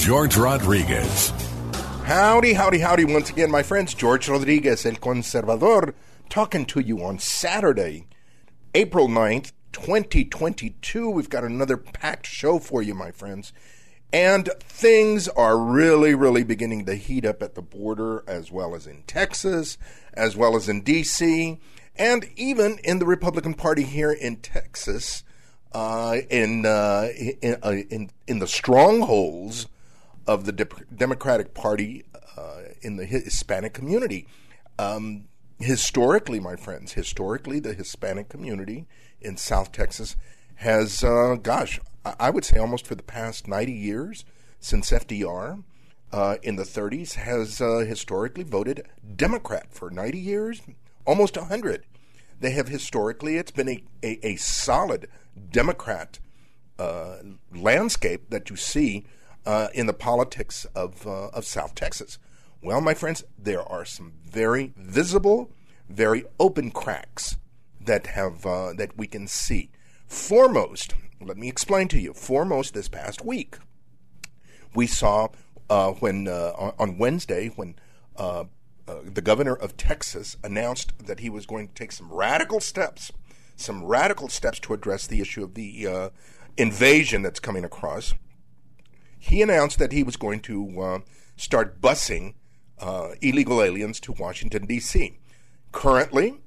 George Rodriguez. Howdy, howdy, howdy once again, my friends. George Rodriguez, El Conservador, talking to you on Saturday, April 9th, 2022. We've got another packed show for you, my friends. And things are really, really beginning to heat up at the border, as well as in Texas, as well as in D.C., and even in the Republican Party here in Texas, uh, in, uh, in, uh, in, in the strongholds of the De- Democratic Party uh, in the Hispanic community. Um, historically, my friends, historically, the Hispanic community in South Texas has, uh, gosh, I would say almost for the past 90 years since FDR uh, in the 30s has uh, historically voted Democrat for 90 years, almost 100. They have historically, it's been a, a, a solid Democrat uh, landscape that you see uh, in the politics of, uh, of South Texas. Well, my friends, there are some very visible, very open cracks that have uh, that we can see. Foremost, let me explain to you. Foremost, this past week, we saw uh, when uh, on Wednesday when uh, the governor of Texas announced that he was going to take some radical steps, some radical steps to address the issue of the invasion that's coming across. He announced that he was going to start busing illegal aliens to Washington D.C. Currently,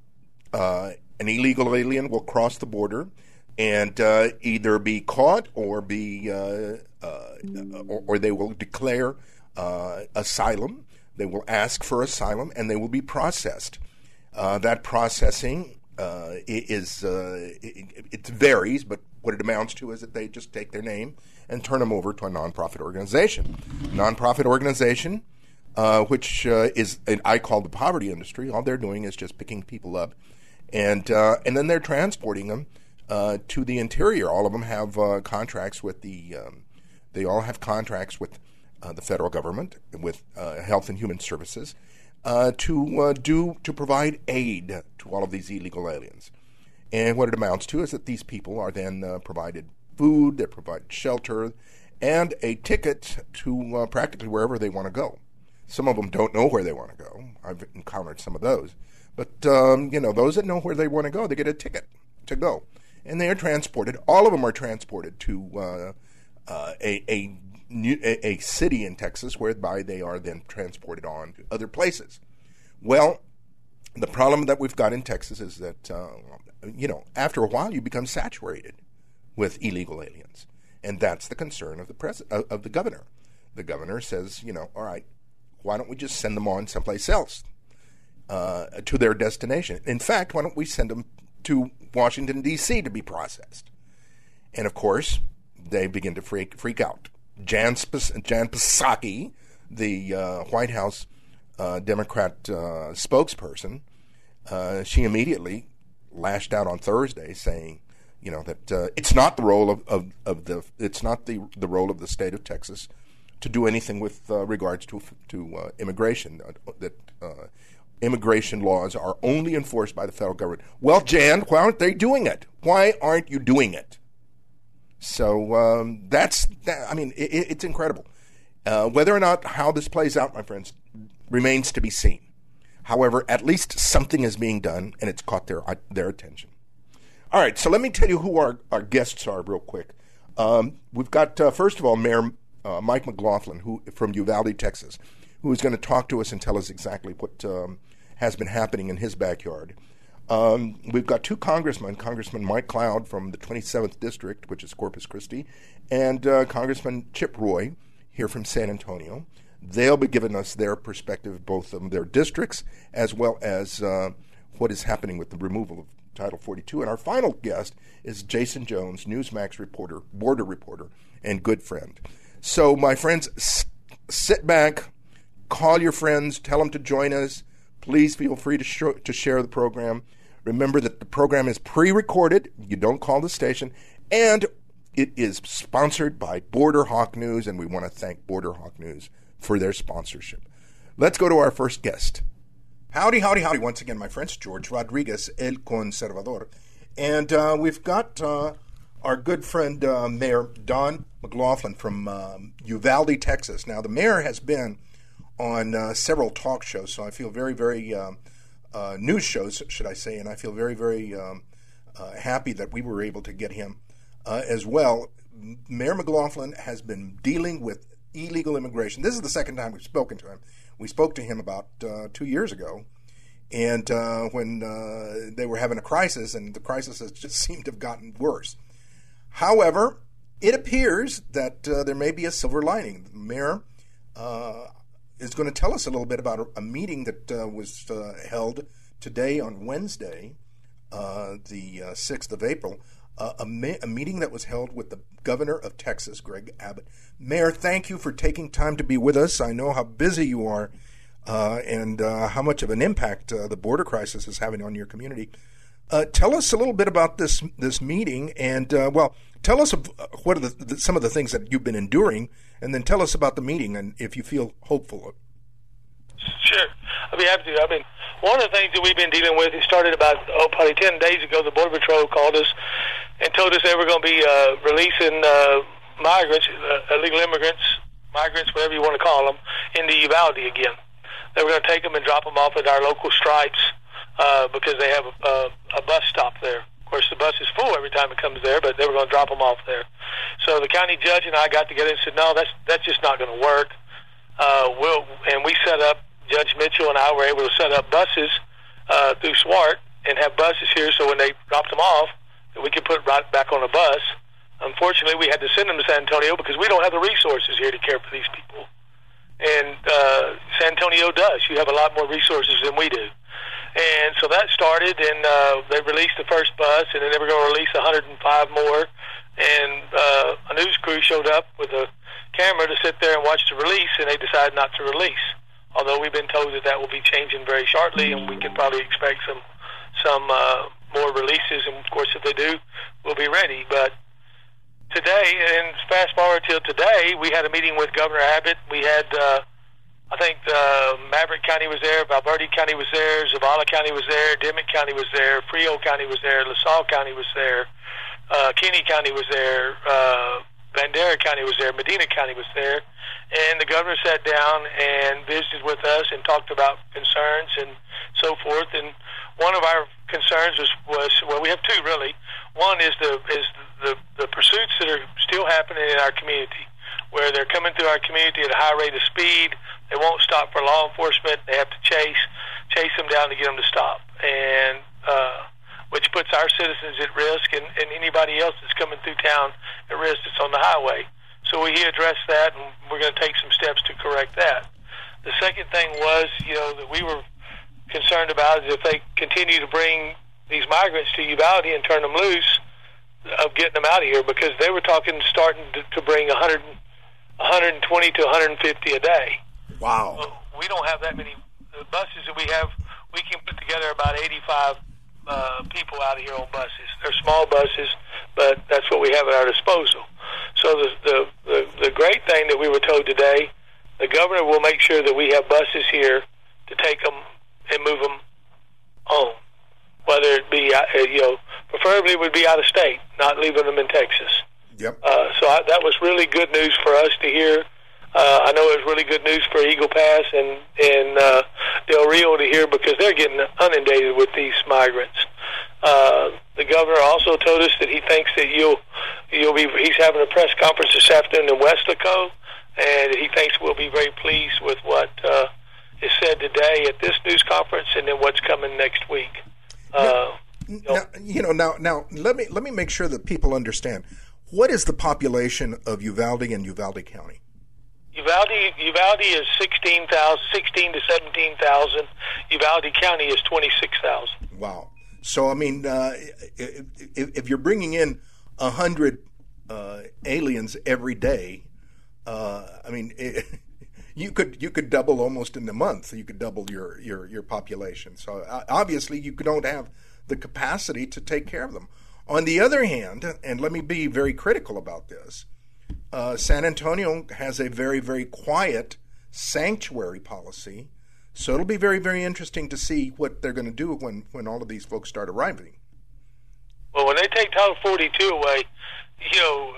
an illegal alien will cross the border and uh, either be caught or be uh, uh, or, or, they will declare uh, asylum. They will ask for asylum, and they will be processed. Uh, that processing uh, is it, it, varies, but what it amounts to is that they just take their name and turn them over to a nonprofit organization. Nonprofit organization, which is I call the poverty industry. All they're doing is just picking people up, and and then they're transporting them uh, to the interior. All of them have uh, contracts with the. Um, they all have contracts with uh, the federal government, with uh, Health and Human Services, uh, to uh, do to provide aid to all of these illegal aliens. And what it amounts to is that these people are then provided food, they're provided shelter, and a ticket to practically wherever they want to go. Some of them don't know where they want to go. I've encountered some of those. But, um, you know, those that know where they want to go, they get a ticket to go and they are transported. All of them are transported to uh, uh, a, a, a city in Texas, whereby they are then transported on to other places. Well, the problem that we've got in Texas is that uh, you know after a while you become saturated with illegal aliens, and that's the concern of the pres- of the governor. The governor says, you know, all right, why don't we just send them on someplace else uh, to their destination? In fact, why don't we send them to Washington, D.C. to be processed. And of course, they begin to freak, freak out. Jan, Sp- Jan Psaki, the uh, White House uh, Democrat uh, spokesperson, uh, she immediately lashed out on Thursday saying, you know, that uh, it's not the role of, of, of, the it's not the the role of the state of Texas to do anything with uh, regards to to immigration. that immigration laws are only enforced by the federal government. Well, Jan, why aren't they doing it? Why aren't you doing it? So um, that's, that, I mean, it, it's incredible. Uh, whether or not how this plays out, my friends, remains to be seen. However, at least something is being done, and it's caught their uh, their attention. All right, so let me tell you who our, our guests are real quick. Um, we've got, uh, first of all, Mayor uh, Mike McLaughlin, who from Uvalde, Texas, who is going to talk to us and tell us exactly what um, has been happening in his backyard. Um, we've got two congressmen, Congressman Mike Cloud from the 27th District, which is Corpus Christi, and uh, Congressman Chip Roy here from San Antonio. They'll be giving us their perspective, both of their districts as well as uh, what is happening with the removal of Title 42. And our final guest is Jason Jones, Newsmax reporter, border reporter, and good friend. So, my friends, s- sit back, call your friends, tell them to join us. Please feel free to, sh- to share the program. Remember that the program is pre recorded, you don't call the station, and it is sponsored by Border Hawk News, and we want to thank Border Hawk News for their sponsorship. Let's go to our first guest. Howdy, howdy, howdy. Once again, my friends, George Rodriguez, El Conservador. And uh, we've got uh, our good friend, uh, Mayor Don McLaughlin from um, Uvalde, Texas. Now, the mayor has been on uh, several talk shows, so I feel very, very, um, uh, news shows, should I say, and I feel very, very um, uh, happy that we were able to get him as well. Mayor McLaughlin has been dealing with illegal immigration. This is the second time we've spoken to him. We spoke to him about uh, two years ago, and uh, when uh, they were having a crisis, and the crisis has just seemed to have gotten worse. However, it appears that uh, there may be a silver lining. The mayor uh, is going to tell us a little bit about a, a meeting that uh, was held today on Wednesday, the 6th of April, a, a, meeting that was held with the governor of Texas, Greg Abbott. Mayor, thank you for taking time to be with us. I know how busy you are uh, and uh, how much of an impact uh, the border crisis is having on your community. Uh, tell us a little bit about this this meeting, and uh, well, tell us what are the, the, some of the things that you've been enduring, and then tell us about the meeting and if you feel hopeful. Sure, I'd be happy to. I mean, one of the things that we've been dealing with, it started about oh, probably ten days ago. The Border Patrol called us and told us they were going to be uh, releasing uh, migrants, uh, illegal immigrants, migrants, whatever you want to call them, into Uvalde again. They were going to take them and drop them off at our local stripes uh, because they have a, a, a bus stop there. Of course, the bus is full every time it comes there, but they were going to drop them off there. So the county judge and I got together and said, "No, that's that's just not going to work." Uh, we'll and we set up. Judge Mitchell and I were able to set up buses uh, through SWART and have buses here. So when they dropped them off, we could put right back on a bus. Unfortunately, we had to send them to San Antonio because we don't have the resources here to care for these people. And uh, San Antonio does. You have a lot more resources than we do. And so that started, and uh, they released the first bus, and then they were going to release 105 more. And uh, a news crew showed up with a camera to sit there and watch the release, and they decided not to release. Although we've been told that that will be changing very shortly, and we can probably expect some some uh, more releases, and of course, if they do, we'll be ready. But today, and fast forward till today, we had a meeting with Governor Abbott. We had, uh, I think, uh, Maverick County was there, Val Verde County was there, Zavala County was there, Dimmitt County was there, Frio County was there, LaSalle County was there, uh, Kinney County was there, uh, Bandera County was there, Medina County was there, and the governor sat down and visited with us and talked about concerns and so forth. And one of our concerns was, was well, we have two really. One is the is the the pursuits that are still happening in our community, where they're coming through our community at a high rate of speed. They won't stop for law enforcement. They have to chase chase them down to get them to stop, and uh, which puts our citizens at risk and, and anybody else that's coming through town at risk that's on the highway. So we addressed that, and we're going to take some steps to correct that. The second thing was, you know, that we were concerned about is if they continue to bring these migrants to Uvalde and turn them loose, of getting them out of here because they were talking starting to, to bring 100, 120 to 150 a day. Wow. So we don't have that many buses that we have. We can put together about 85 uh, people out of here on buses. They're small buses, but that's what we have at our disposal. So the, the the the great thing that we were told today, the governor will make sure that we have buses here to take them and move them home, whether it be uh, you know preferably would be out of state, not leaving them in Texas. Yep. Uh, so I, that was really good news for us to hear. Uh, I know it was really good news for Eagle Pass and and uh, Del Rio to hear because they're getting inundated with these migrants. Uh, the governor also told us that he thinks that you'll you'll be. He's having a press conference this afternoon in Weslaco and he thinks we'll be very pleased with what uh, is said today at this news conference, and then what's coming next week. Uh, now, you know, now, now let me let me make sure that people understand what is the population of Uvalde and Uvalde County. Uvalde, Uvalde is 16,000, 16 to 17,000. Uvalde County is 26,000. Wow. So, I mean, uh, if, if, you're bringing in 100 uh, aliens every day, uh, I mean, it, you could you could double almost in a month. You could double your, your, your population. So, obviously, you don't have the capacity to take care of them. On the other hand, and let me be very critical about this, uh, San Antonio has a very, very quiet sanctuary policy. So it'll be very, very interesting to see what they're going to do when, when all of these folks start arriving. Well, when they take Title 42 away, you know,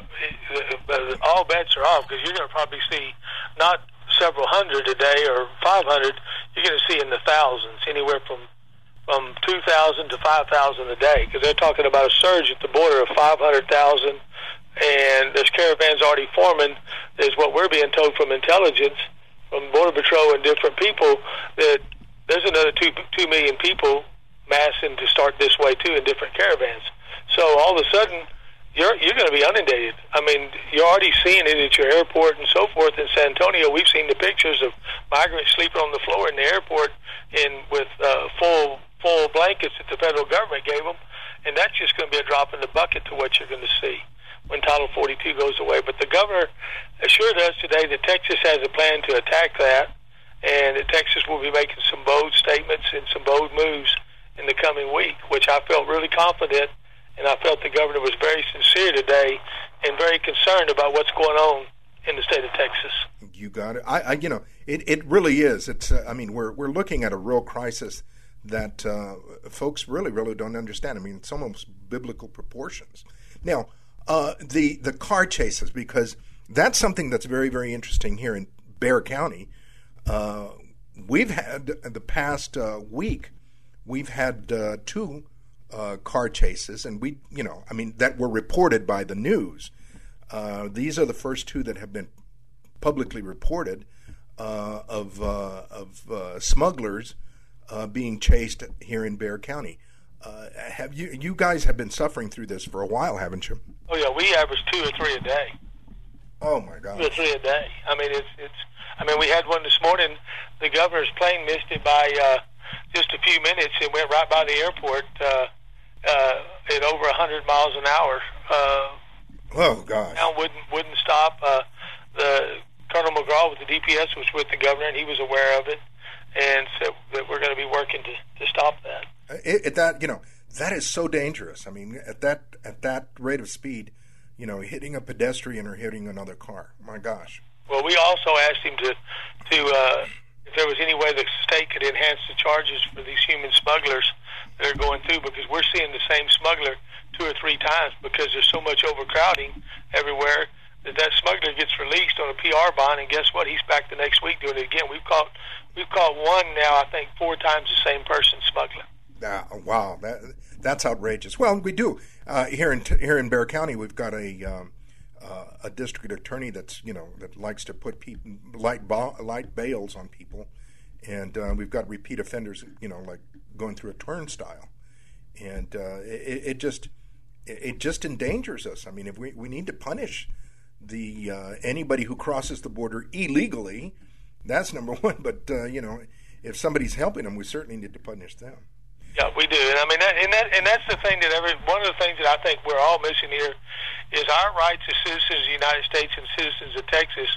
all bets are off because you're going to probably see not several hundred a day or 500. You're going to see in the thousands, anywhere from from 2,000 to 5,000 a day because they're talking about a surge at the border of 500,000 and this caravan's already forming, is what we're being told from intelligence, from Border Patrol and different people, that there's another two two million people massing to start this way too in different caravans. So all of a sudden, you're you're going to be inundated. I mean, you're already seeing it at your airport and so forth in San Antonio. We've seen the pictures of migrants sleeping on the floor in the airport in with uh, full full blankets that the federal government gave them, and that's just going to be a drop in the bucket to what you're going to see when Title 42 goes away. But the governor assured us today that Texas has a plan to attack that, and that Texas will be making some bold statements and some bold moves in the coming week, which I felt really confident, and I felt the governor was very sincere today and very concerned about what's going on in the state of Texas. You got it. I, I you know, it, it really is. It's. Uh, I mean, we're we're looking at a real crisis that uh, folks really really don't understand. I mean, it's almost biblical proportions. Now, uh, the the car chases because that's something that's very very interesting here in Bexar County. Uh, we've had the past uh, week, we've had uh, two uh, car chases, and we you know I mean that were reported by the news. these are the first two that have been publicly reported of of smugglers being chased here in Bexar County. Uh, have you you guys have been suffering through this for a while, haven't you? Oh yeah, we average two or three a day. Oh my God, two or three a day. I mean, it's it's. I mean, we had one this morning. The governor's plane missed it by uh, just a few minutes. It went right by the airport uh, uh, at over a hundred miles an hour. Uh, oh God! Now wouldn't wouldn't stop. Uh, the Colonel McCraw with the DPS was with the governor, and he was aware of it, and said that we're going to be working to to stop that. It, it, that you know that is so dangerous. I mean, at that at that rate of speed, you know, hitting a pedestrian or hitting another car. My gosh. Well, we also asked him to to uh, if there was any way the state could enhance the charges for these human smugglers that are going through because we're seeing the same smuggler two or three times because there's so much overcrowding everywhere that that smuggler gets released on a PR bond and guess what? He's back the next week doing it again. We've caught we've caught one now I think four times the same person smuggling. Uh, wow, that that's outrageous. Well, we do uh, here in here in Bexar County. We've got a um, uh, a district attorney that's you know that likes to put light ba- light bails on people, and uh, we've got repeat offenders. You know, like going through a turnstile, and uh, it, it, just it just endangers us. I mean, if we we need to punish the uh, anybody who crosses the border illegally, that's number one. But you know, if somebody's helping them, we certainly need to punish them. Yeah, we do, and I mean, that, and that, and that's the thing that every one of the things that I think we're all missing here is our rights as citizens of the United States and citizens of Texas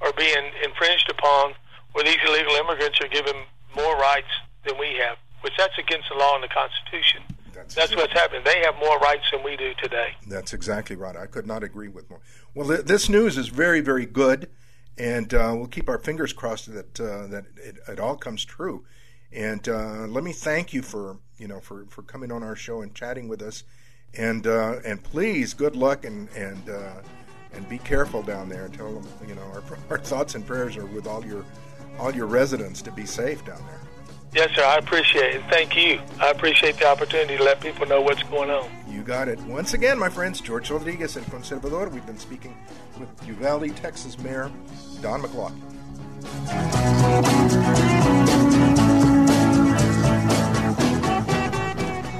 are being infringed upon, where these illegal immigrants are given more rights than we have, which that's against the law and the Constitution. That's, that's what's happening. They have more rights than we do today. That's exactly right. I could not agree with more. Well, th- this news is very, very good, and uh, we'll keep our fingers crossed that uh, that it, it all comes true. And uh, let me thank you for you know for, for coming on our show and chatting with us. And uh, and please, good luck and and uh, and be careful down there. And tell them you know our, our thoughts and prayers are with all your all your residents to be safe down there. Yes, sir. I appreciate it. Thank you. I appreciate the opportunity to let people know what's going on. You got it. Once again, my friends, George Rodriguez and Conservador. We've been speaking with Uvalde, Texas Mayor Don McLaughlin.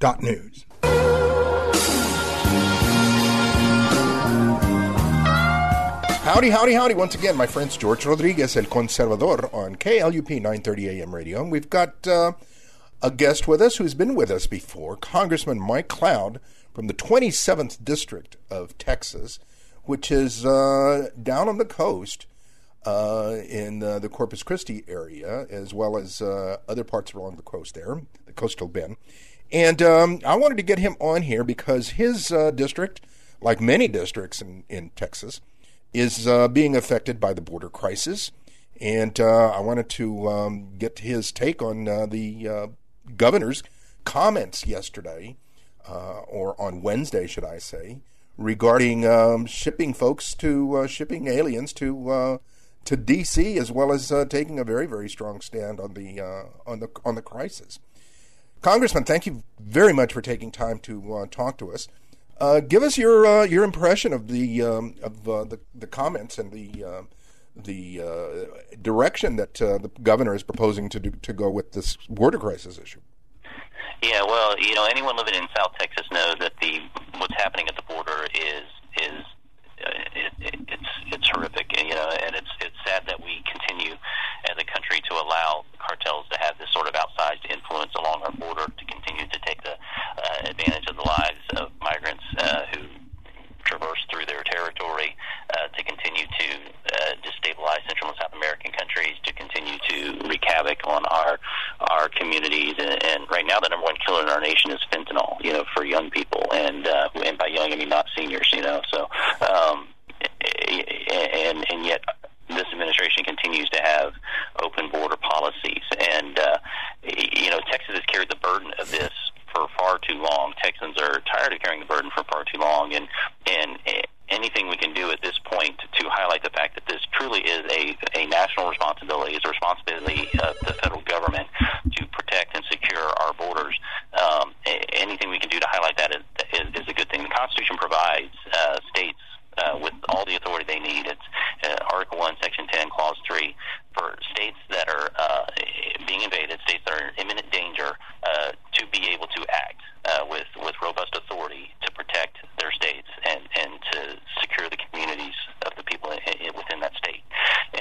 borderhawk.news. Howdy, howdy, howdy. Once again, my friends, George Rodriguez, El Conservador, on KLUP 930 AM radio. And we've got uh, a guest with us who's been with us before, Congressman Mike Cloud from the 27th District of Texas, which is uh, down on the coast uh, in the Corpus Christi area, as well as uh, other parts along the coast there, the coastal bend. And um, I wanted to get him on here because his uh, district, like many districts in, in Texas, is uh, being affected by the border crisis. And uh, I wanted to um, get his take on uh, the uh, governor's comments yesterday, uh, or on Wednesday, should I say, regarding um, shipping folks to shipping aliens to to D.C. as well as taking a very very strong stand on the on the on the crisis. Congressman, thank you very much for taking time to talk to us. Uh, give us your uh, your impression of the um, of uh, the the comments and the uh, the uh, direction that uh, the governor is proposing to do, to go with this border crisis issue. Yeah, well, you know, anyone living in South Texas knows that the what's happening at the border is is it, it, it's it's horrific, you know, and it's it's sad that we continue as a country to allow cartels to have this sort of outsized influence along our border to continue to take the uh, advantage of the lives of migrants uh, who traverse through their territory, uh, to continue to uh, destabilize Central and South American countries, to continue to wreak havoc on our our communities. And, and right now, the number one killer in our nation is fentanyl. You know, for young people, and uh, and by young I mean not seniors. You know, so um, and and yet this administration continues to have open border policies, and uh, you know Texas has carried the burden of this for far too long. Texans are tired of carrying the burden for far too long, and and anything we can do at this point to, highlight the fact that this truly is a, a national responsibility, is a responsibility of the federal government to protect and secure our borders. Um, anything we can do to highlight that is, is, is a good thing. The Constitution provides uh, states uh, with all the authority they need. It's uh, Article 1, Section 10, Clause 3 for states that are uh, being invaded, states that are in imminent danger, uh, to be able to act uh, with, with robust authority to protect their states and, and to secure the communities of the people in, in, within that state.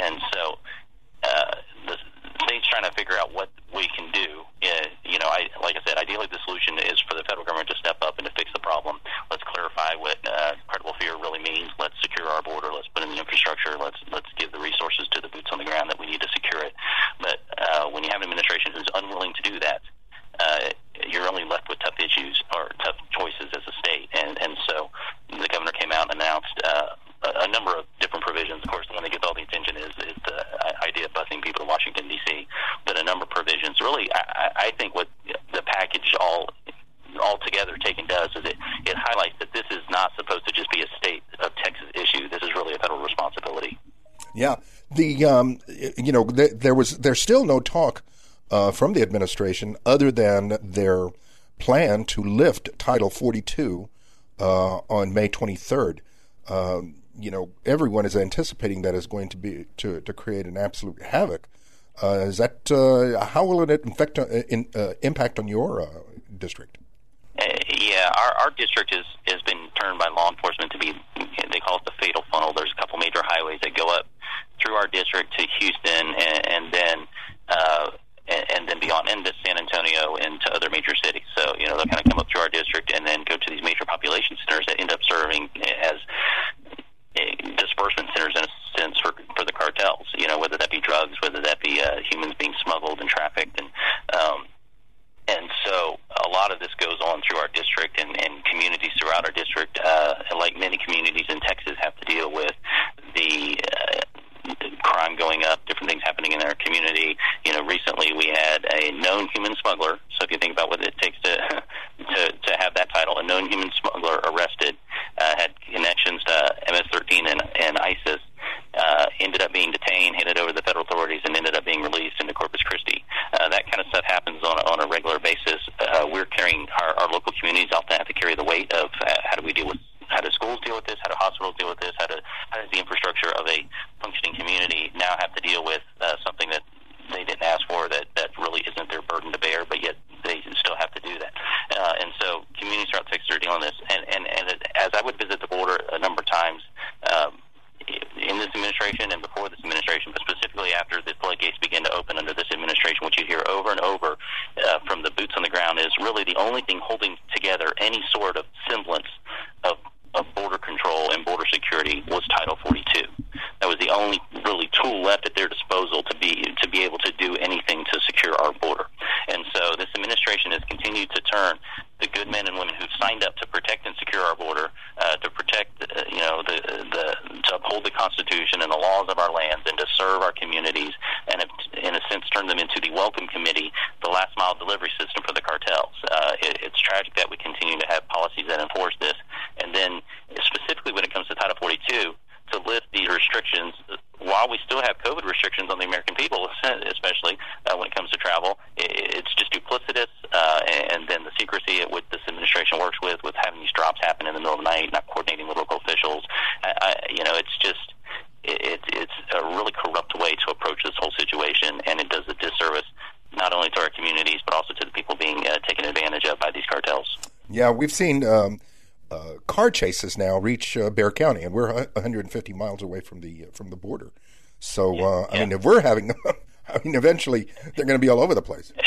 And so uh, the state's trying to figure out what we can do. Uh, you know, I, like I said, ideally the solution is for the federal government to step up and to fix the problem. Let's clarify what uh, credible fear really means. Let's secure our border. Let's put in the infrastructure. Let's let's give the resources to the boots on the ground that we need to secure it. But uh, when you have an administration who's unwilling to do that, uh, you're only left with tough issues or tough choices as a state. And and so the governor came out and announced. Uh, a, number of different provisions. Of course, the one that gets all the attention is, is the idea of busing people to Washington D.C. But a number of provisions. Really, I, I think what the package all altogether taken does is it, it highlights that this is not supposed to just be a state of Texas issue. This is really a federal responsibility. Yeah, the um, you know th- there was there's still no talk uh, from the administration other than their plan to lift Title 42 uh, on May 23rd. Um, you know, everyone is anticipating that is going to be to, to create an absolute havoc. Uh, is that uh, how will it infect, uh, in, uh, impact on your district? Yeah, our, our district is has been turned by law enforcement to be they call it the fatal funnel. There's a couple major highways that go up through our district to Houston, and, and then uh, and, and then beyond into San Antonio and to other major cities. So you know they'll kind of come up through our district and then go to these major population centers that end up serving as eh, disbursement centers in a sense for for the cartels. You know whether that be drugs, whether that be uh, humans being smuggled and trafficked, and um, and so a lot of this goes on through our district and, and communities throughout our district. Uh, like many communities in Texas, have to deal with the uh, crime going up, different things happening in our community. You know, recently we had a known human smuggler. So if you think about what it takes to to have that title, a known human smuggler arrested, uh, had connections to MS-13 and, and ISIS. Uh, ended up being detained, handed over to the federal authorities, and ended up being released into Corpus Christi. Uh, that kind of stuff happens on a, on a regular basis. Uh, we're carrying our, our local communities often have to carry the weight of uh, how do we deal with how do schools deal with this? How do hospitals deal with this? How, do, how does the infrastructure of a functioning community now have to deal with uh, something that they didn't ask for that, that really isn't their burden to bear, but yet they still have to do that. Uh, and so communities throughout Texas are dealing with this. And, and, and as I would visit the border a number of times, um, in this administration and before this administration, but specifically after the floodgates begin to open under this administration, which you hear over and over uh, from the boots on the ground, is really the only thing holding together any sort of semblance of of border control and border security was Title 42. That was the only really tool left at their disposal to be to be able to do anything to secure our border. And so this administration has continued to turn the good men and women who've signed up to protect and secure our border, uh, to protect, uh, you know, the, the to uphold the Constitution and the laws of our lands, and to serve our communities, and have, in a sense turned them into the welcome committee, the last mile delivery system for the cartels. Uh, it, it's tragic that we continue to have policies that enforce this, and then specifically when it comes to Title 42 to lift the restrictions while we still have COVID restrictions on the American people, especially uh, when it comes to travel. It's just duplicitous, uh, and then the secrecy at which this administration works with, with having these drops happen in the middle of the night, not coordinating with local officials. I, you know, it's just it, it's a really corrupt way to approach this whole situation, and it does a disservice not only to our communities but also to the people being uh, taken advantage of by these cartels. Yeah, we've seen. Um uh, car chases now reach uh, Bexar County, and we're 150 miles away from the uh, from the border. So yeah, uh, I yeah. mean, if we're having, them, I mean, eventually they're going to be all over the place.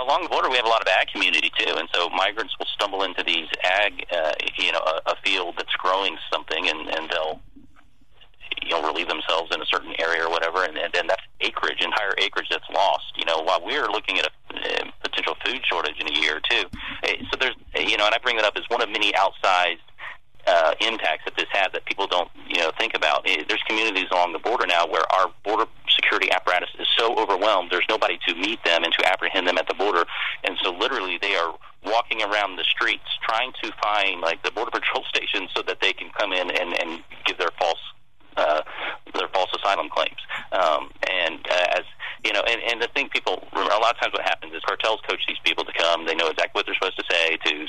Along the border, we have a lot of ag community too, and so migrants will stumble into these ag, uh, you know, a, a field that's growing something, and, and they'll you know relieve themselves in a certain area or whatever, and, and then that's acreage, entire acreage that's lost. You know, while we're looking at a uh, potential food shortage in a year or two, eh, so there's you know, and I bring that up as one of many outsized uh, impacts that this has that people don't you know think about. Eh, there's communities along the border now where our border security apparatus is so overwhelmed. There's nobody to meet them and to apprehend them at the border, and so literally they are walking around the streets trying to find like the border patrol station so that they can come in and, and give their false uh, their false asylum claims. Um, and uh, as you know, and, and the thing people a lot of times what happens is cartels coach these people to come. They know exactly what they're supposed to say to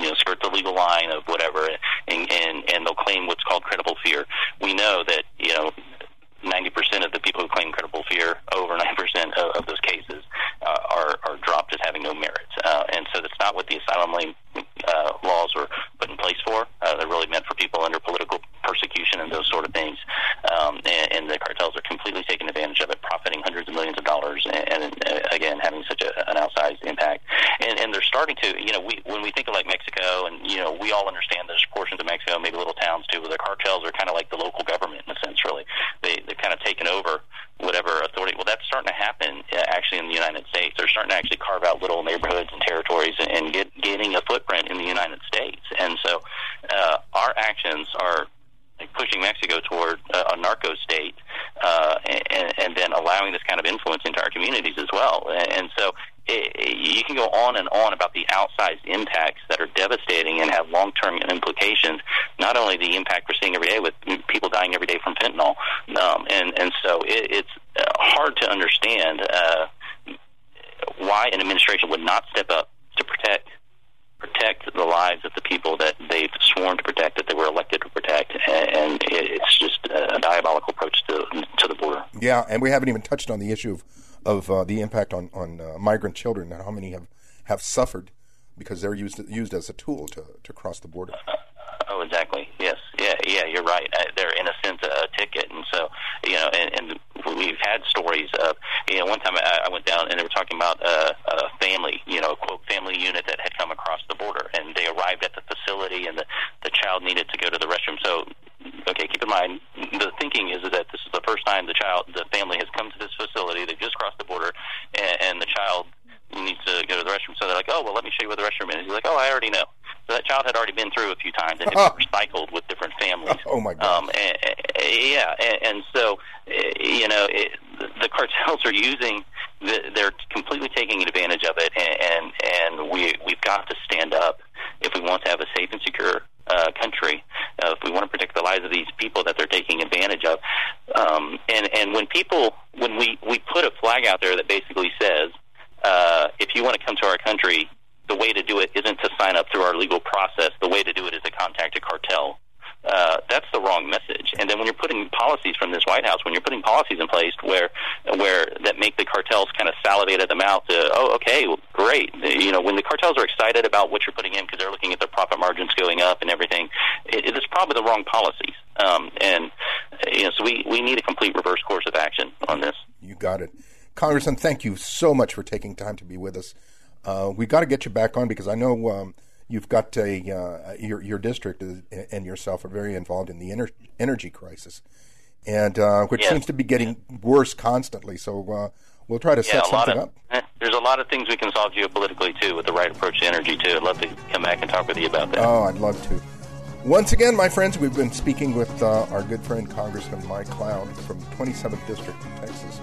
you know skirt the legal line of whatever, and and, and they'll claim what's called credible fear. We know that you know 90% of the people who claim credible fear, over 90% of, of those cases, uh, are, are dropped as having no merit. Uh, and so that's not what the asylum uh, laws were put in place for. Uh, they're really meant for people under political persecution and those sort of things. Um, and, and the cartels are completely taking advantage of it, profiting hundreds of millions of dollars, and, and uh, again having such a, an outsized impact. And, and they're starting to, you know, we when we think of like Mexico, and you know, we all understand there's portions of Mexico, maybe little towns too, where the cartels are kind of like the local government in a sense. Really, they they've kind of taken over whatever authority. Well, that's starting to happen uh, actually in the United States. They're starting to actually carve out little neighborhoods and territories and, and get gaining a footprint in the United States. And so uh, our actions are pushing Mexico toward uh, a narco state, uh, and, and then allowing this kind of influence into our communities as well. And so it, it, you can go on and on about the outsized impacts that are devastating and have long-term implications. Not only the impact we're seeing every day with people dying every day from fentanyl, um, and and so it, it's uh, hard to understand uh, why an administration would not step up to protect protect the lives of the people that they've sworn to protect, that they were elected to protect, and it's just a diabolical approach to to the border. Yeah, and we haven't even touched on the issue of of uh, the impact on on uh, migrant children and how many have have suffered because they're used used as a tool to to cross the border. Uh, oh, exactly. Yes. Yeah. Yeah. You're right. Uh, they're in a sense a ticket, and so you know, and, and we've had stories of you know one time I, I went down and they were talking about a, a family, you know, a quote family unit that had come across the border, and they arrived at the facility, and the the child needed to go to the restroom. So okay, keep in mind the thinking is, is that this is the first time the child, the family has come to this facility. They've just crossed the border, and, and the child needs to go to the restroom. So they're like, oh, well, let me show you where the restroom is. He's like, oh, I already know. child had already been through a few times and had been recycled with different families. Oh my God! Um, and, yeah, and, and so you know it, the cartels are using. The, they're completely taking advantage of it, and and, and we we've got to stand up if we want to have a safe and secure uh, country, uh, if we want to protect the lives of these people that they're taking advantage of. Um, and and when people when we we put a flag out there that basically says, uh, if you want to come to our country, the way to do it isn't to sign up through our legal process. The way to do it is to contact a cartel. Uh, that's the wrong message. And then when you're putting policies from this White House, when you're putting policies in place where where that make the cartels kind of salivate at the mouth, to, oh, okay, well, great. You know, when the cartels are excited about what you're putting in because they're looking at their profit margins going up and everything, it, it is probably the wrong policies. Um, and you know, so we we need a complete reverse course of action on this. You got it, Congressman. Thank you so much for taking time to be with us. Uh, we got to get you back on because I know. Um, you've got a uh, your your district and yourself are very involved in the ener- energy crisis, and uh, which yeah. seems to be getting worse constantly. So uh, we'll try to yeah, set something of, up. Eh, there's a lot of things we can solve geopolitically too with the right approach to energy too. I'd love to come back and talk with you about that. Oh, I'd love to. Once again, my friends, we've been speaking with uh, our good friend Congressman Mike Cloud from 27th District of Texas.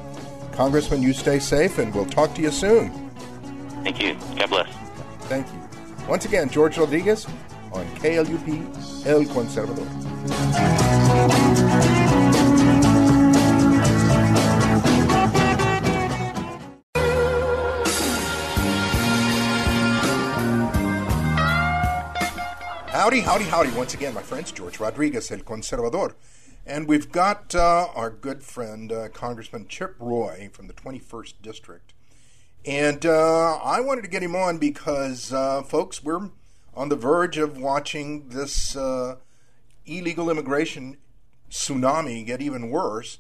Congressman, you stay safe, and we'll talk to you soon. Thank you. God bless. Thank you. Once again, George Rodriguez on KLUP El Conservador. Howdy, howdy, howdy. Once again, my friends, George Rodriguez, El Conservador. And we've got uh, our good friend, uh, Congressman Chip Roy from the 21st District. And uh, I wanted to get him on because, uh, folks, we're on the verge of watching this uh, illegal immigration tsunami get even worse.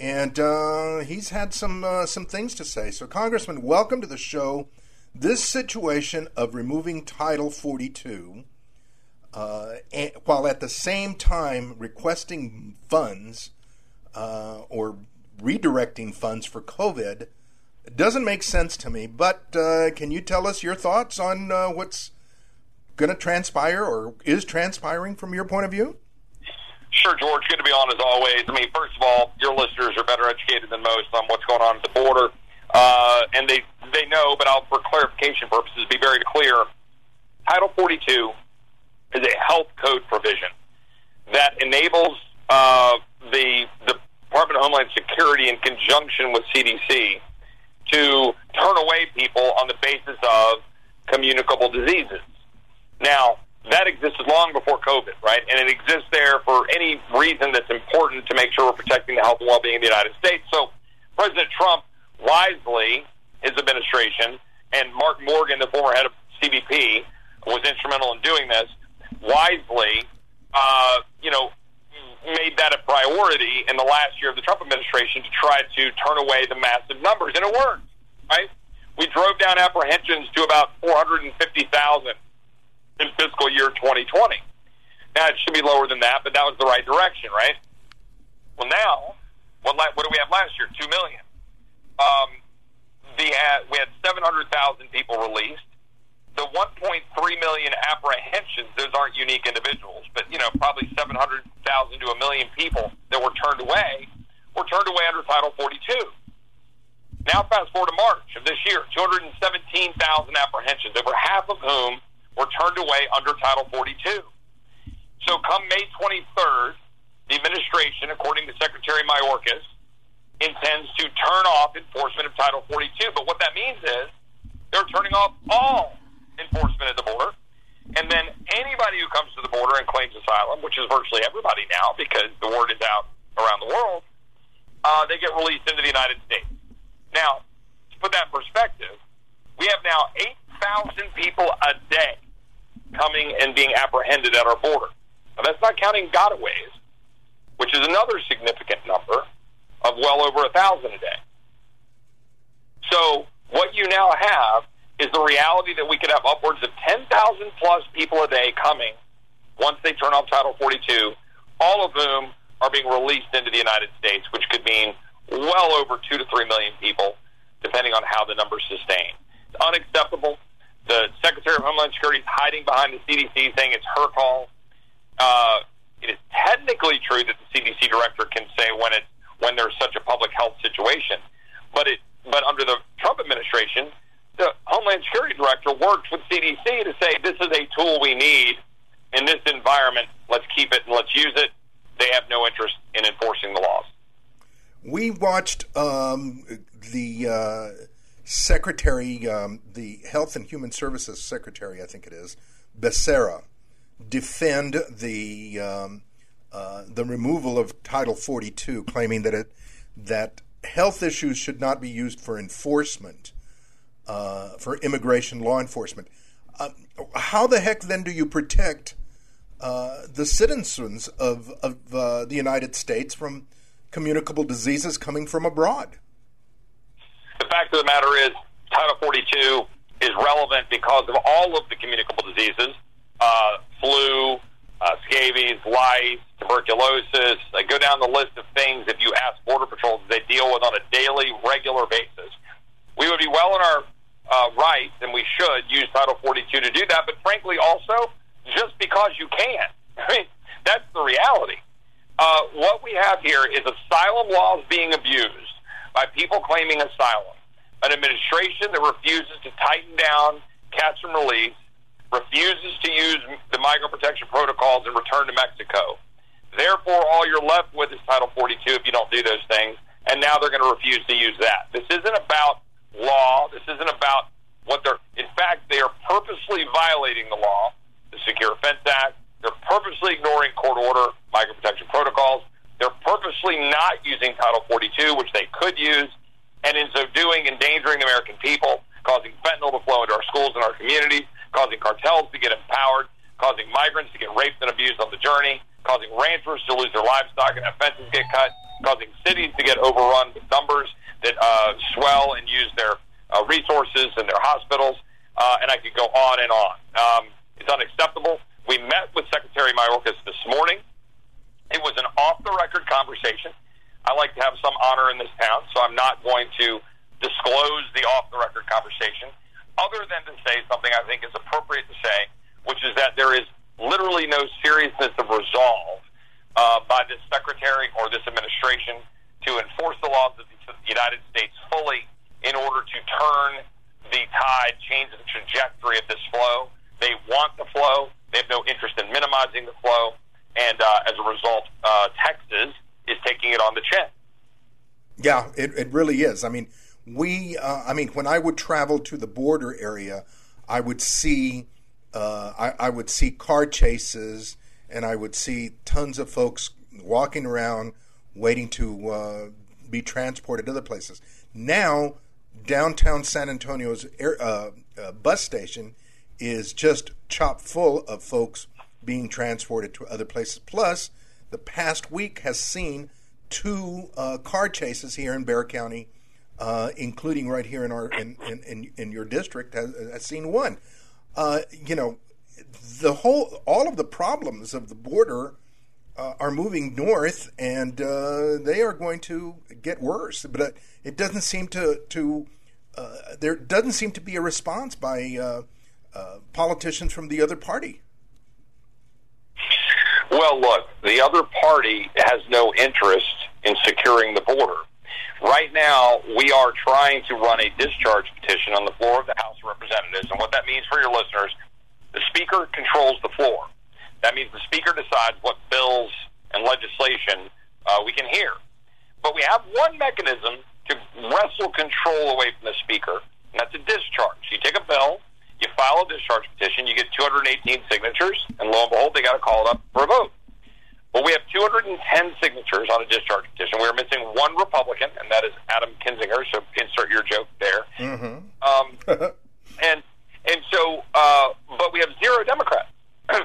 And uh, he's had some uh, some things to say. So, Congressman, welcome to the show. This situation of removing Title 42, uh, and, while at the same time requesting funds or redirecting funds for COVID it doesn't make sense to me, but uh, can you tell us your thoughts on uh, what's going to transpire or is transpiring from your point of view? Sure, George. Good to be on as always. I mean, first of all, your listeners are better educated than most on what's going on at the border, uh, and they they know. But I'll, for clarification purposes, be very clear. Title 42 is a health code provision that enables uh, the the Department of Homeland Security, in conjunction with CDC, to turn away people on the basis of communicable diseases. Now, that existed long before COVID, right? And it exists there for any reason that's important to make sure we're protecting the health and well-being of the United States. So, President Trump wisely, his administration, and Mark Morgan, the former head of CBP, was instrumental in doing this. Wisely, uh, you know, made that a priority in the last year of the Trump administration to try to turn away the massive numbers, and it worked. Right? We drove down apprehensions to about 450,000 in fiscal year 2020. Now it should be lower than that, but that was the right direction, right? Well, now what, what do we have last year? Two million. Um, the uh, we had 700,000 people released the 1.3 million apprehensions, those aren't unique individuals, but you know, probably 700,000 to a million people that were turned away were turned away under Title 42. Now, fast forward to March of this year, 217,000 apprehensions, over half of whom were turned away under Title 42. So, come May 23rd, the administration, according to Secretary Mayorkas, intends to turn off enforcement of Title 42. But what that means is they're turning off all enforcement at the border. And then anybody who comes to the border and claims asylum, which is virtually everybody now because the word is out around the world, uh, they get released into the United States. Now, to put that in perspective, we have now 8,000 people a day coming and being apprehended at our border. Now, that's not counting gotaways, which is another significant number of well over a 1,000 a day. So, what you now have is the reality that we could have upwards of 10,000 plus people a day coming once they turn off Title 42, all of whom are being released into the United States, which could mean well over 2 to 3 million people, depending on how the numbers sustain. It's unacceptable. The Secretary of Homeland Security is hiding behind the CDC, saying it's her call. Uh, it is technically true that the CDC director can say when it when there's such a public health situation, but it but under the Trump administration, the Homeland Security director worked with CDC to say this is a tool we need in this environment. Let's keep it and let's use it. They have no interest in enforcing the laws. We watched um, the uh, secretary, um, the Health and Human Services secretary, I think it is, Becerra, defend the um, uh, the removal of Title 42, claiming that it that health issues should not be used for enforcement, uh, for immigration law enforcement. Uh, how the heck then do you protect uh, the citizens of, of uh, the United States from communicable diseases coming from abroad? The fact of the matter is, Title 42 is relevant because of all of the communicable diseases uh, flu, uh, scabies, lice, tuberculosis. I go down the list of things if you ask Border Patrol they deal with on a daily, regular basis. We would be well in our uh, rights, and we should use Title 42 to do that, but frankly, also, just because you can. I mean, that's the reality. Uh, what we have here is asylum laws being abused by people claiming asylum, an administration that refuses to tighten down catch and release, refuses to use the migrant protection protocols and return to Mexico. Therefore, all you're left with is Title 42 if you don't do those things, and now they're going to refuse to use that. This isn't about law. This isn't about what they're. In fact, they are purposely violating the law, the Secure Fence Act. They're purposely ignoring court order, migrant protection protocols. They're purposely not using Title 42, which they could use, and in so doing, endangering the American people, causing fentanyl to flow into our schools and our communities, causing cartels to get empowered, causing migrants to get raped and abused on the journey, causing ranchers to lose their livestock and fences get cut, causing cities to get overrun with numbers that uh, swell and use their uh, resources and their hospitals, uh, and I could go on and on. Um, it's unacceptable. We met with Secretary Mayorkas this morning. It was an off-the-record conversation. I like to have some honor in this town, so I'm not going to disclose the off-the-record conversation, other than to say something I think is appropriate to say, which is that there is literally no seriousness of resolve uh, by this secretary or this administration to enforce the laws of the United States fully in order to turn the tide, change the trajectory of this flow. They want the flow. They have no interest in minimizing the flow. And uh, as a result, uh, Texas is taking it on the chin. Yeah, it, it really is. I mean, we, uh, I mean, when I would travel to the border area, I would see, uh, I, I would see car chases, and I would see tons of folks walking around waiting to uh, be transported to other places. Now, downtown San Antonio's air, uh, uh, bus station is just chock full of folks being transported to other places. Plus, the past week has seen two uh, car chases here in Bexar County, uh, including right here in our in in, in, in your district. Has, has seen one. Uh, you know, the whole all of the problems of the border uh, are moving north, and uh, they are going to get worse. But uh, it doesn't seem to to uh, there doesn't seem to be a response by uh, uh, politicians from the other party. Well, look, the other party has no interest in securing the border. Right now, we are trying to run a discharge petition on the floor of the House of Representatives, and what that means for your listeners, the Speaker controls the floor. That means the Speaker decides what bills and legislation uh, we can hear. But we have one mechanism to wrestle control away from the Speaker, and that's a discharge. You take a bill, you file a discharge petition, you get 218 signatures, and lo and behold, they got to call it up for a vote. Well, we have 210 signatures on a discharge petition. We're missing one Republican, and that is Adam Kinzinger. So insert your joke there. Mm-hmm. Um, and and so, uh, but we have zero Democrats.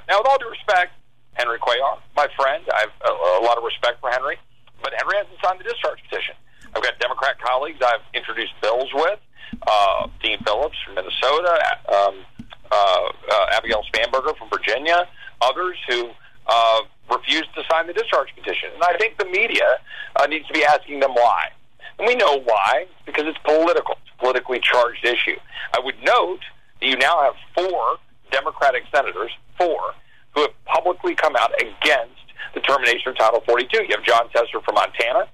Now, with all due respect, Henry Cuellar, my friend, I have a, a lot of respect for Henry, but Henry hasn't signed the discharge petition. I've got Democrat colleagues I've introduced bills with, uh, Dean Phillips from Minnesota, um, uh, uh, Abigail Spanberger from Virginia, others who uh, refused to sign the discharge petition. And I think the media uh, needs to be asking them why. And we know why, because it's political. It's a politically charged issue. I would note that you now have four Democratic senators, four, who have publicly come out against the termination of Title 42. You have Jon Tester from Montana.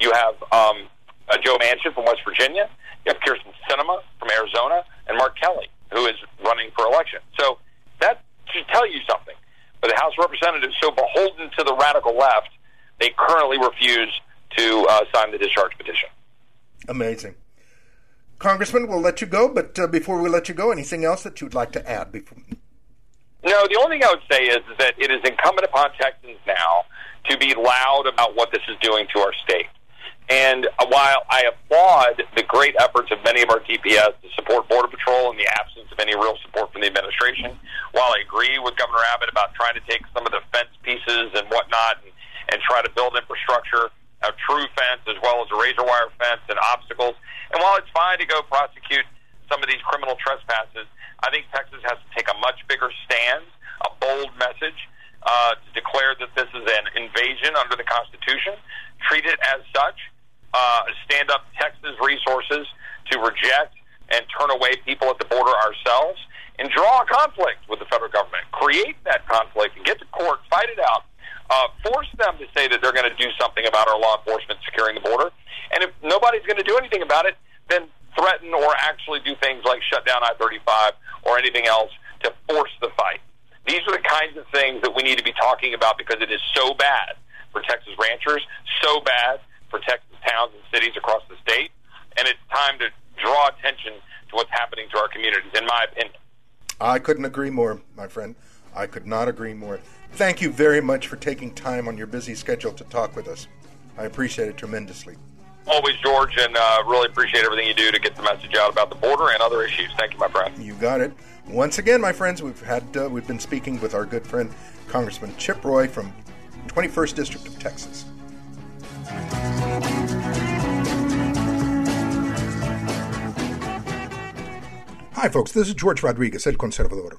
You have um, uh, Joe Manchin from West Virginia. You have Kyrsten Sinema from Arizona, and Mark Kelly, who is running for election. So that should tell you something. But the House of Representatives, so beholden to the radical left, they currently refuse to uh, sign the discharge petition. Amazing. Congressman, we'll let you go, but uh, before we let you go, anything else that you'd like to add? Before... No, the only thing I would say is, is that it is incumbent upon Texans now to be loud about what this is doing to our state. And while I applaud the great efforts of many of our DPS to support Border Patrol in the absence of any real support from the administration, while I agree with Governor Abbott about trying to take some of the fence pieces and whatnot and, and try to build infrastructure, a true fence as well as a razor wire fence and obstacles, and while it's fine to go prosecute some of these criminal trespasses, I think Texas has to take a much bigger stand, a bold message uh, to declare that this is an invasion under the Constitution, treat it as such uh, stand up Texas resources to reject and turn away people at the border ourselves and draw a conflict with the federal government. Create that conflict and get to court, fight it out. Uh, force them to say that they're going to do something about our law enforcement securing the border. And if nobody's going to do anything about it, then threaten or actually do things like shut down I 35 or anything else to force the fight. These are the kinds of things that we need to be talking about because it is so bad for Texas ranchers, so bad for Texas towns and cities across the state, and it's time to draw attention to what's happening to our communities, in my opinion. I couldn't agree more, my friend. I could not agree more. Thank you very much for taking time on your busy schedule to talk with us. I appreciate it tremendously. Always, George, and uh, really appreciate everything you do to get the message out about the border and other issues. Thank you, my friend. You got it. Once again, my friends, we've had uh, we've been speaking with our good friend Congressman Chip Roy from 21st District of Texas. Hi, folks. This is George Rodriguez, El Conservador.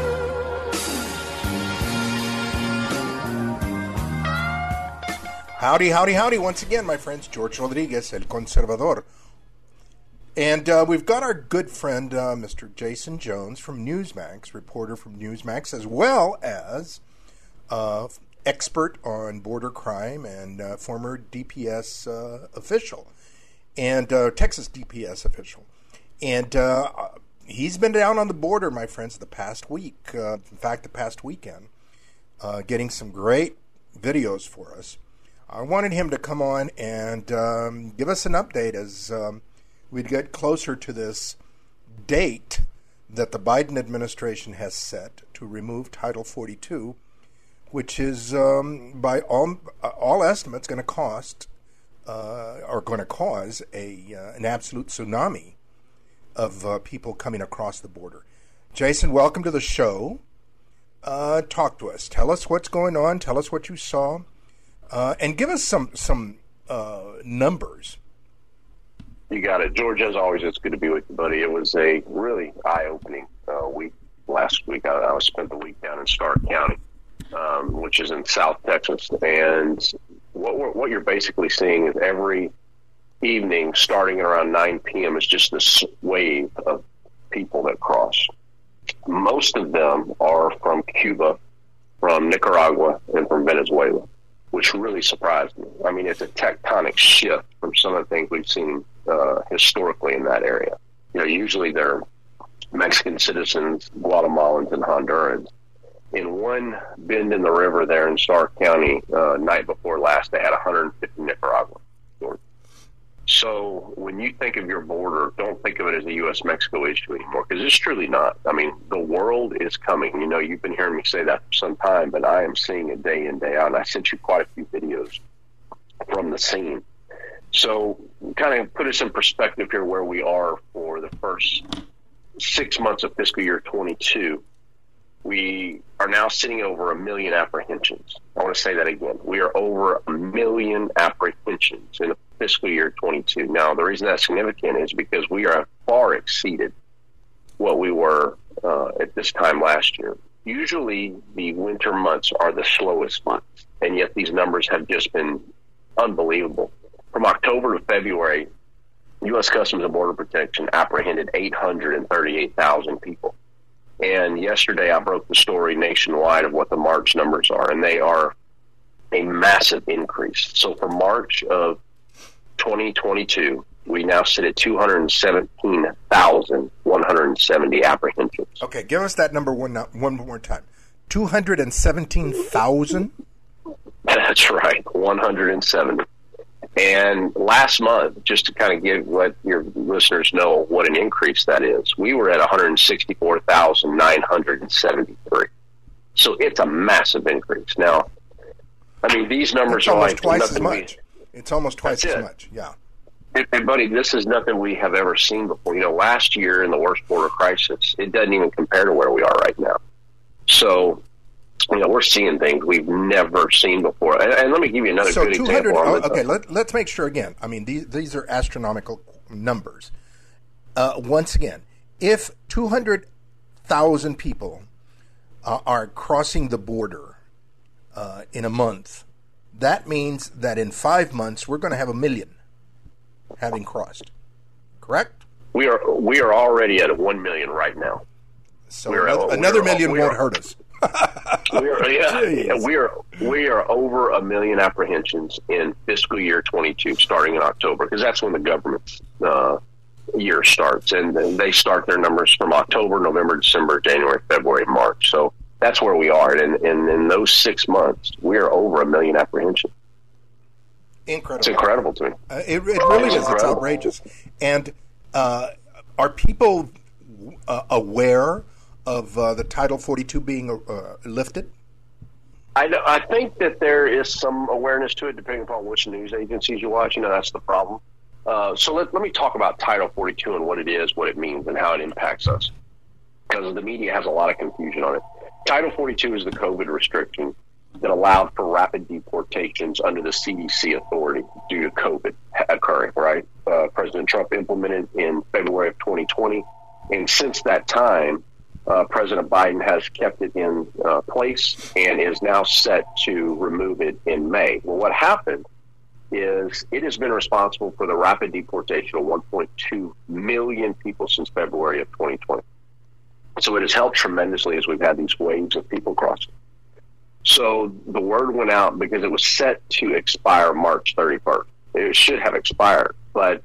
Howdy, howdy, howdy, once again, my friends. George Rodriguez, El Conservador. And uh, we've got our good friend, uh, Mr. Jason Jones from Newsmax, reporter from Newsmax, as well as uh, expert on border crime and uh, former DPS uh, official and uh, Texas DPS official. And he's been down on the border, my friends, the past week. in fact, the past weekend, getting some great videos for us. I wanted him to come on and um, give us an update as um, we'd get closer to this date that the Biden administration has set to remove Title 42, which is, um, by all all estimates, going to cost uh, or going to cause a uh, an absolute tsunami of uh, people coming across the border. Jason, welcome to the show. Uh, talk to us. Tell us what's going on. Tell us what you saw uh, and give us some some uh, numbers. You got it, George. As always, it's good to be with you, buddy. It was a really eye-opening uh, week last week. I, I spent the week down in Starr County, um, which is in South Texas, and what what you're basically seeing is every evening, starting at around 9 p.m., is just this wave of people that cross. Most of them are from Cuba, from Nicaragua, and from Venezuela which really surprised me. I mean, it's a tectonic shift from some of the things we've seen uh, historically in that area. You know, usually they're Mexican citizens, Guatemalans, and Hondurans. In one bend in the river there in Starr County, uh, night before last, they had 150 Nicaraguans. So when you think of your border, don't think of it as a U.S. Mexico issue anymore because it's truly not. I mean, the world is coming. You know, you've been hearing me say that for some time, but I am seeing it day in, day out. And I sent you quite a few videos from the scene. So, kind of put us in perspective here where we are for the first six months of fiscal year 22. we are now sitting over a million apprehensions. I want to say that again. We are over a million apprehensions in fiscal year 22. Now, the reason that's significant is because we are far exceeded what we were uh, at this time last year. Usually, the winter months are the slowest months, and yet these numbers have just been unbelievable. From October to February, U.S. Customs and Border Protection apprehended 838,000 people. And yesterday I broke the story nationwide of what the March numbers are, and they are a massive increase. So for March of 2022, we now sit at 217,170 apprehensions. Okay, give us that number one one more time. 217,000? That's right, 170. And last month, just to kind of give let your listeners know what an increase that is, we were at 164,973. So it's a massive increase. Now, I mean, these numbers it's are almost like twice as nothing much. We, it's almost twice That's as it. much. Yeah. and, and buddy, this is nothing we have ever seen before. You know, last year in the worst border crisis, it doesn't even compare to where we are right now. So, you know, we're seeing things we've never seen before. And, and let me give you another so good example. oh, okay let, let's make sure again i mean these, these are astronomical numbers uh, once again if 200000 people uh, are crossing the border uh, in a month that means that in five months we're going to have a million having crossed. Correct? We are we are already at a one million right now. so We're- another, another million won't are- hurt us. We are yeah, yeah, we are we are over a million apprehensions in fiscal year 22, starting in October, because that's when the government's uh, year starts, and they start their numbers from October, November, December, January, February, March. So that's where we are, and, and in those six months, we are over a million apprehensions. incredible It's incredible to me. Uh, it, it really It's is. It's outrageous. And uh, are people uh, aware of uh, the Title 42 being uh, lifted? I, know- I think that there is some awareness to it, depending upon which news agencies you watch. You know, that's the problem. Uh, so let, let me talk about Title 42 and what it is, what it means, and how it impacts us. Because the media has a lot of confusion on it. Title 42 is the COVID restriction that allowed for rapid deportations under the CDC authority due to COVID occurring, right? Uh, President Trump implemented in February of 2020. And since that time, uh, President Biden has kept it in uh, place and is now set to remove it in May. Well, what happened is it has been responsible for the rapid deportation of 1.2 million people since February of 2020. So it has helped tremendously as we've had these waves of people crossing. So the word went out because it was set to expire March 31st. It should have expired, but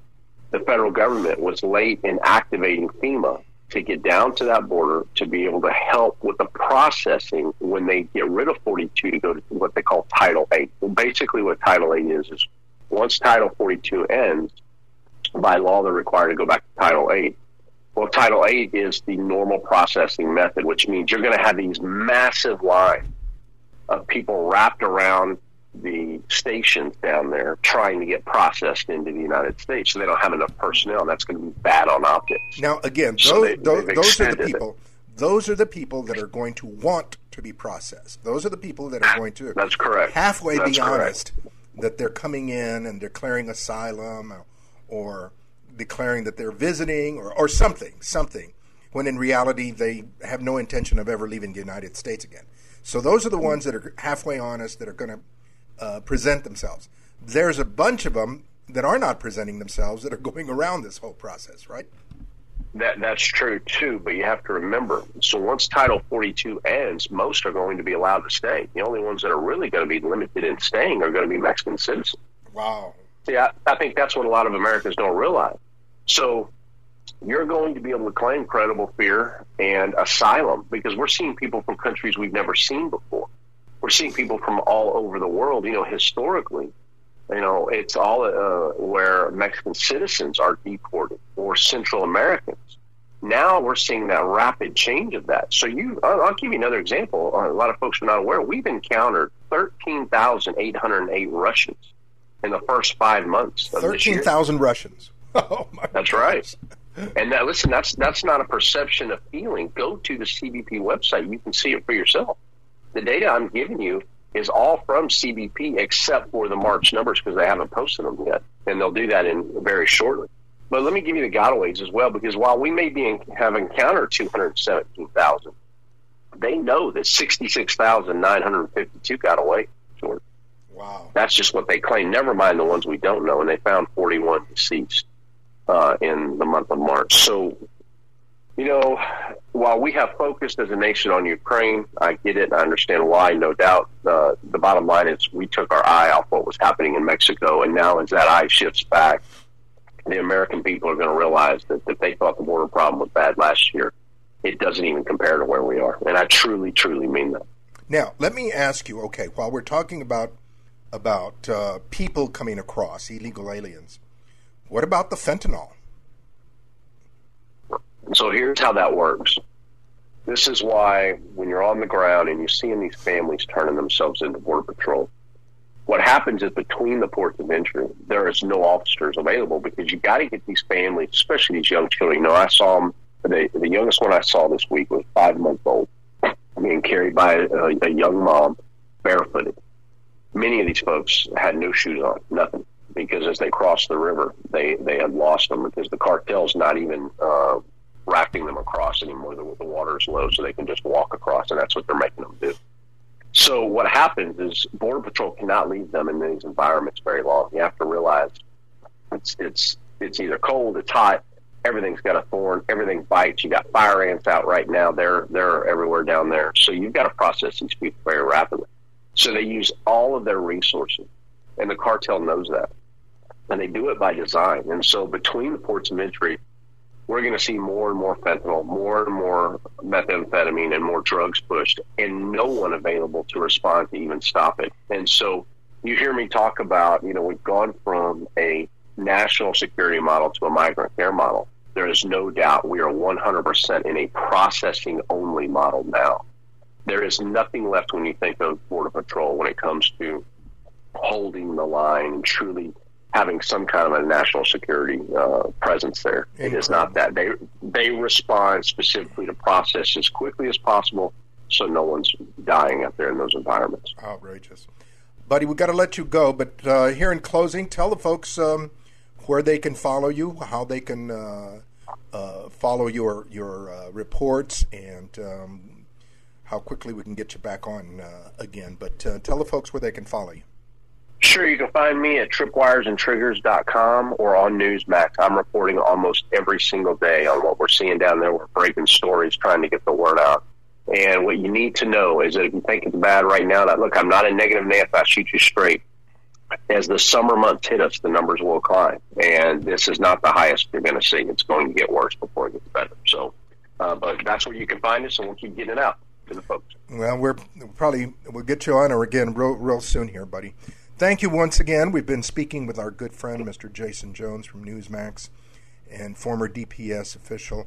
the federal government was late in activating FEMA to get down to that border to be able to help with the processing when they get rid of 42 to go to what they call Title 8. Well, basically, what Title 8 is is once Title 42 ends, by law, they're required to go back to Title 8. Well, Title 8 is the normal processing method, which means you're going to have these massive lines of people wrapped around the stations down there trying to get processed into the United States. So they don't have enough personnel. and That's going to be bad on optics. Now, again, So those, they- those, those are the extended it. people. Those are the people that are going to want to be processed. Those are the people that are going to That's correct. halfway That's be correct. honest that they're coming in and declaring asylum or declaring that they're visiting or, or something, something, when in reality they have no intention of ever leaving the United States again. So those are the ones that are halfway honest that are going to uh, present themselves. There's a bunch of them that are not presenting themselves that are going around this whole process, right? That that's true too, but you have to remember. So once Title 42 ends, most are going to be allowed to stay. The only ones that are really going to be limited in staying are going to be Mexican citizens. Wow. See, I, I think that's what a lot of Americans don't realize. So you're going to be able to claim credible fear and asylum because we're seeing people from countries we've never seen before. We're seeing people from all over the world. You know, historically, you know, it's all uh, where Mexican citizens are deported or Central Americans. Now we're seeing that rapid change of that. So you, I'll, I'll give you another example. A lot of folks are not aware. We've encountered 13,808 Russians in the first five months of. Thirteen thousand Russians. Oh my! That's right. And now, listen, that's that's not a perception of feeling. Go to the CBP website; you can see it for yourself. The data I'm giving you is all from CBP, except for the March numbers because they haven't posted them yet, and they'll do that in very shortly. But let me give you the gotaways as well, because while we may be in, have encountered 217,000, they know that 66,952 got away. George. Wow. That's just what they claim. Never mind the ones we don't know, and they found 41 deceased uh, in the month of March. So, you know, while we have focused as a nation on Ukraine, I get it I understand why, no doubt. Uh, the bottom line is we took our eye off what was happening in Mexico, and now as that eye shifts back, the American people are going to realize that if they thought the border problem was bad last year, it doesn't even compare to where we are. And I truly, truly mean that. Now, let me ask you. Okay, while we're talking about about uh, people coming across illegal aliens, what about the fentanyl? So here's how that works. This is why when you're on the ground and you're seeing these families turning themselves into border patrol, what happens is between the ports of entry, there is no officers available because you got to get these families, especially these young children. You know, I saw them. The, the youngest one I saw this week was five months old, being carried by a, a young mom, barefooted. Many of these folks had no shoes on, nothing, because as they crossed the river, they they had lost them because the cartel's not even uh, rafting them across anymore. The, the water is low, so they can just walk across, and that's what they're making them do. So what happens is Border Patrol cannot leave them in these environments very long. You have to realize it's it's it's either cold, it's hot, everything's got a thorn, everything bites. You got fire ants out right now; they're they're everywhere down there. So you've got to process these people very rapidly. So they use all of their resources, and the cartel knows that, and they do it by design. And so between the ports of entry we're going to see more and more fentanyl, more and more methamphetamine, and more drugs pushed, and no one available to respond to even stop it. And so you hear me talk about, you know, we've gone from a national security model to a migrant care model. There is no doubt we are 100% in a processing only model now. There is nothing left when you think of Border Patrol when it comes to holding the line and truly having some kind of a national security uh, presence there. It is not that they they respond specifically to process as quickly as possible, so no one's dying out there in those environments. Outrageous, buddy. We've got to let you go, but uh, here in closing, tell the folks um, where they can follow you, how they can uh, uh follow your your uh, reports, and um, how quickly we can get you back on uh, again. But tell the folks where they can follow you. Sure, you can find me at tripwiresandtriggers.com or on Newsmax. I'm reporting almost every single day on what we're seeing down there. We're breaking stories, trying to get the word out. And what you need to know is that if you think it's bad right now, that look, I'm not a negative Nancy, I shoot you straight. As the summer months hit us, the numbers will climb. And this is not the highest you're going to see. It's going to get worse before it gets better. So, uh, but that's where you can find us, and we'll keep getting it out to the folks. Well, we're probably, we'll get you on or again real, real soon here, buddy. Thank you once again. We've been speaking with our good friend, Mr. Jason Jones from Newsmax and former DPS official.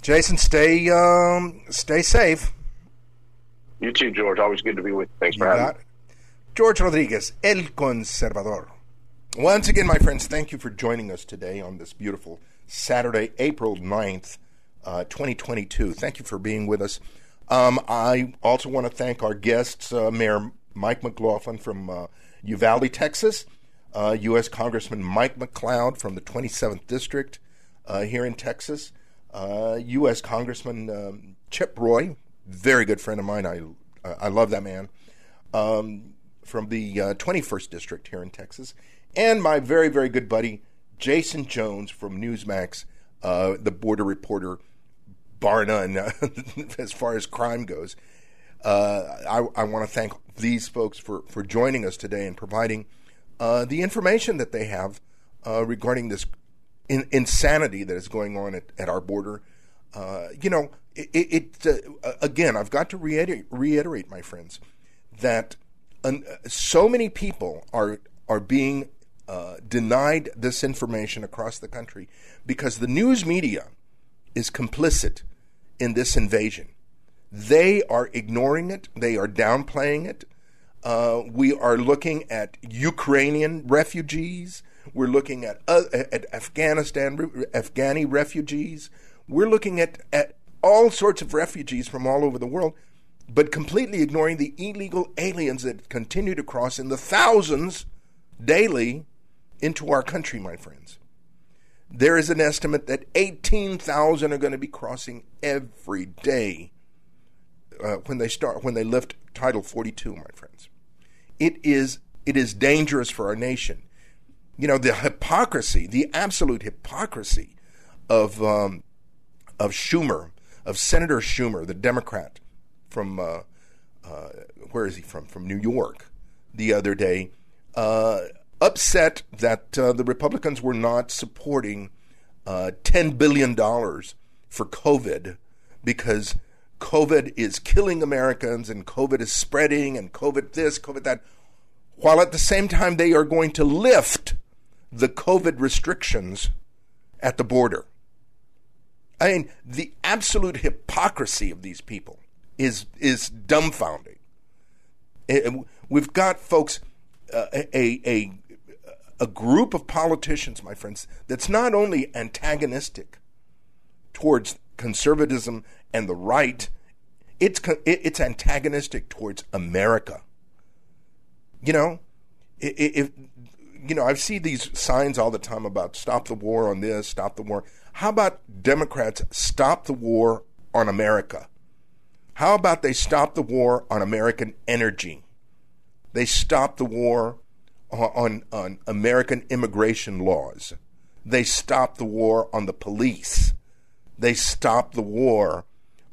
Jason, stay um, stay safe. You too, George. Always good to be with you. Thanks you for having me. George Rodriguez, El Conservador. Once again, my friends, thank you for joining us today on this beautiful Saturday, April 9th, uh, 2022. Thank you for being with us. Um, I also want to thank our guests, uh, Mayor Mike McLaughlin from uh, Uvalde, Texas. Uh, U.S. Congressman Mike McLeod from the 27th District uh, here in Texas. U.S. Uh, Congressman um, Chip Roy, very good friend of mine. I I love that man. Um, from the 21st uh, District here in Texas, and my very very good buddy Jason Jones from Newsmax, uh, the border reporter, bar none as far as crime goes. I, I want to thank these folks for, for joining us today and providing uh, the information that they have uh, regarding this in, insanity that is going on at, at our border. Uh, you know, it, it uh, again, I've got to reiterate, reiterate my friends, that so many people are are being uh, denied this information across the country because the news media is complicit in this invasion. They are ignoring it. They are downplaying it. Uh, we are looking at Ukrainian refugees. We're looking at uh, at Afghanistan Afghani refugees. We're looking at at all sorts of refugees from all over the world, but completely ignoring the illegal aliens that continue to cross in the thousands daily into our country, my friends. There is an estimate that 18,000 are going to be crossing every day uh, when they start when they lift Title 42, my friends. It is it is dangerous for our nation. You know the hypocrisy, the absolute hypocrisy of um, of Schumer, of Senator Schumer, the Democrat from uh, uh, where is he from? From New York, the other day, uh, upset that uh, the Republicans were not supporting uh, $10 billion for COVID because COVID is killing Americans and COVID is spreading and COVID this, COVID that, while at the same time they are going to lift the COVID restrictions at the border. I mean, the absolute hypocrisy of these people is is dumbfounding. We've got folks, uh, a, a a group of politicians, my friends, that's not only antagonistic towards conservatism and the right, it's it's antagonistic towards America. You know, if you know, I see these signs all the time about stop the war on this, stop the war. How about Democrats stop the war on America? How about they stop the war on American energy? They stop the war on, on American immigration laws. They stop the war on the police. They stopped the war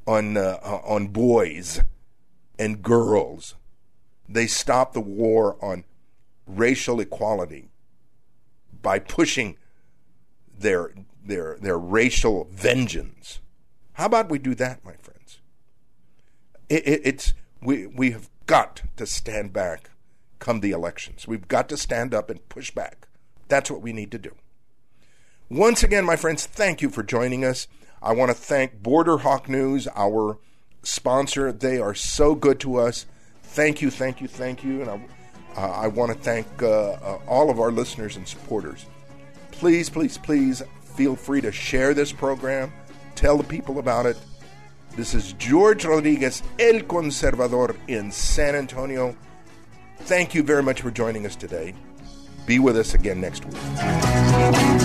on uh, on boys and girls. They stopped the war on racial equality by pushing their their their racial vengeance. How about we do that, my friends? It, it, it's we we have got to stand back come the elections. We've got to stand up and push back. That's what we need to do. Once again, my friends, thank you for joining us. I want to thank Border Hawk News, our sponsor. They are so good to us. Thank you, thank you, thank you. And I, uh, I want to thank uh, uh, all of our listeners and supporters. Please, please, please feel free to share this program. Tell the people about it. This is George Rodriguez, El Conservador in San Antonio. Thank you very much for joining us today. Be with us again next week.